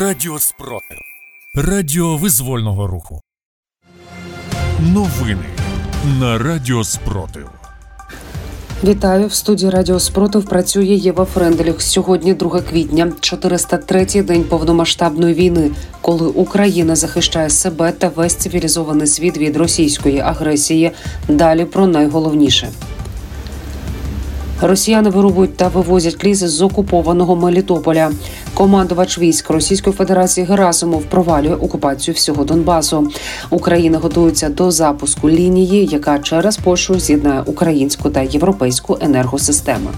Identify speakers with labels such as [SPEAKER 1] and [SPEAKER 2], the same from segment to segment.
[SPEAKER 1] Радіо Спротив. Радіо визвольного руху. Новини на Радіо Спротив.
[SPEAKER 2] Вітаю в студії Радіо Спротив. Працює Єва Френделіх. Сьогодні 2 квітня, 403-й день повномасштабної війни, коли Україна захищає себе та весь цивілізований світ від російської агресії. Далі про найголовніше. Росіяни вирубують та вивозять ліс з окупованого Мелітополя. Командувач військ Російської Федерації Герасимов провалює окупацію всього Донбасу. Україна готується до запуску лінії, яка через Польщу з'єднає українську та європейську енергосистеми.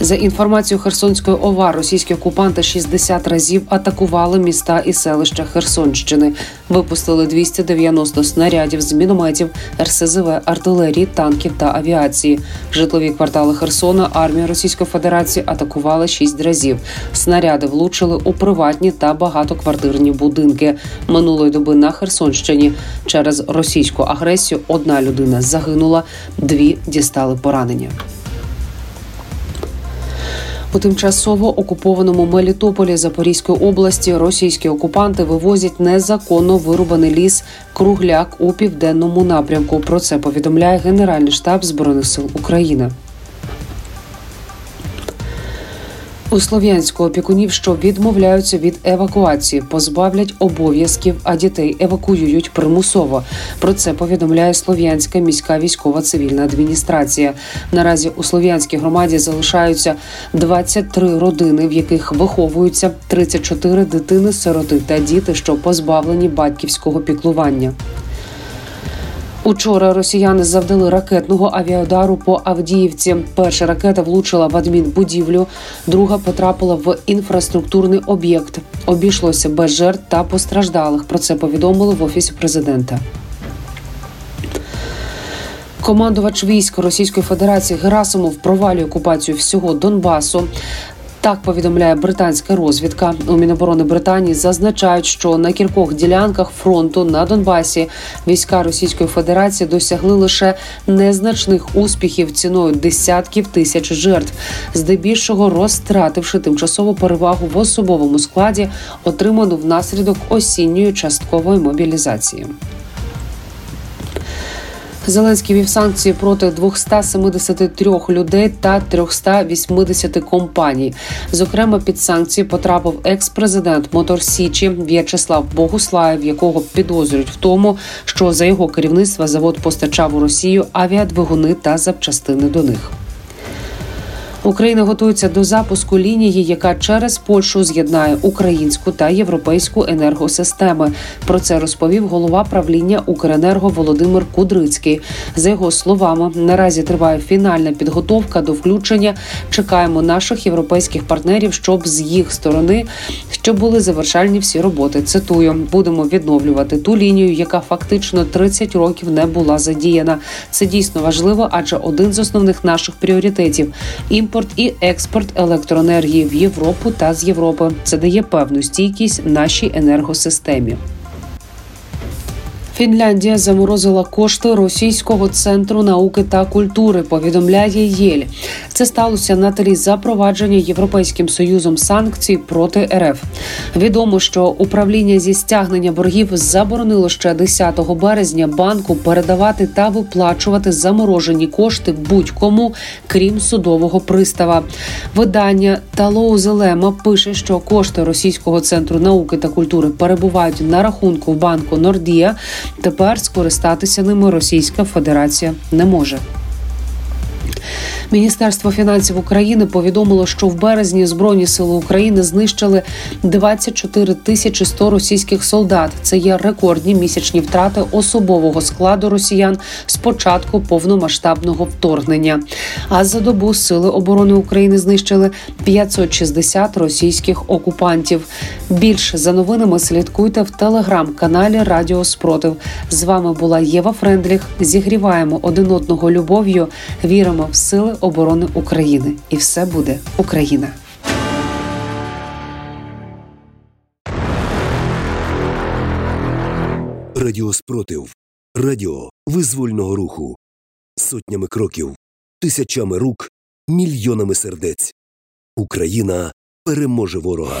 [SPEAKER 2] За інформацією Херсонської ОВА, російські окупанти 60 разів атакували міста і селища Херсонщини. Випустили 290 снарядів з мінометів, РСЗВ, артилерії, танків та авіації. Житлові квартали Херсона армія Російської Федерації атакувала 6 разів. Снаряди влучили у приватні та багатоквартирні будинки. Минулої доби на Херсонщині через російську агресію одна людина загинула, дві дістали поранення. У тимчасово окупованому Мелітополі Запорізької області російські окупанти вивозять незаконно вирубаний ліс кругляк у південному напрямку. Про це повідомляє Генеральний штаб збройних сил України. У Слов'янську опікунів, що відмовляються від евакуації, позбавлять обов'язків, а дітей евакуюють примусово. Про це повідомляє Слов'янська міська військова цивільна адміністрація. Наразі у Слов'янській громаді залишаються 23 родини, в яких виховуються 34 дитини, сироти та діти, що позбавлені батьківського піклування. Учора росіяни завдали ракетного авіаудару по Авдіївці. Перша ракета влучила в адмінбудівлю, друга потрапила в інфраструктурний об'єкт. Обійшлося без жертв та постраждалих. Про це повідомили в офісі президента. Командувач військ Російської Федерації Герасимов провалює окупацію всього Донбасу. Так повідомляє британська розвідка. У Міноборони Британії зазначають, що на кількох ділянках фронту на Донбасі війська Російської Федерації досягли лише незначних успіхів ціною десятків тисяч жертв, здебільшого розтративши тимчасову перевагу в особовому складі, отриману внаслідок осінньої часткової мобілізації. Зеленський вів санкції проти 273 людей та 380 компаній. Зокрема, під санкції потрапив екс-президент Мотор Січі В'ячеслав Богуслаєв, якого підозрюють в тому, що за його керівництва завод постачав у Росію авіадвигуни та запчастини до них. Україна готується до запуску лінії, яка через Польщу з'єднає українську та європейську енергосистеми. Про це розповів голова правління Укренерго Володимир Кудрицький. За його словами, наразі триває фінальна підготовка до включення. Чекаємо наших європейських партнерів, щоб з їх сторони щоб були завершальні всі роботи. Цитую, будемо відновлювати ту лінію, яка фактично 30 років не була задіяна. Це дійсно важливо, адже один з основних наших пріоритетів імпорт і експорт електроенергії в Європу та з Європи. Це дає певну стійкість нашій енергосистемі. Фінляндія заморозила кошти російського центру науки та культури. Повідомляє ЄЛь. Це сталося на тлі запровадження європейським союзом санкцій проти РФ. Відомо, що управління зі стягнення боргів заборонило ще 10 березня банку передавати та виплачувати заморожені кошти будь-кому, крім судового пристава. Видання Талоу Зелема пише, що кошти російського центру науки та культури перебувають на рахунку банку Нордія. Тепер скористатися ними Російська Федерація не може. Міністерство фінансів України повідомило, що в березні збройні сили України знищили 24 тисячі 100 російських солдат. Це є рекордні місячні втрати особового складу росіян з початку повномасштабного вторгнення. А за добу сили оборони України знищили 560 російських окупантів. Більше за новинами слідкуйте в телеграм-каналі Радіо Спротив. З вами була Єва Френдліх. Зігріваємо один одного любов'ю. Віримо в сили оборони України, і все буде Україна.
[SPEAKER 3] Радіо Спротив. Радіо визвольного руху. Сотнями кроків, тисячами рук, мільйонами сердець. Україна переможе ворога.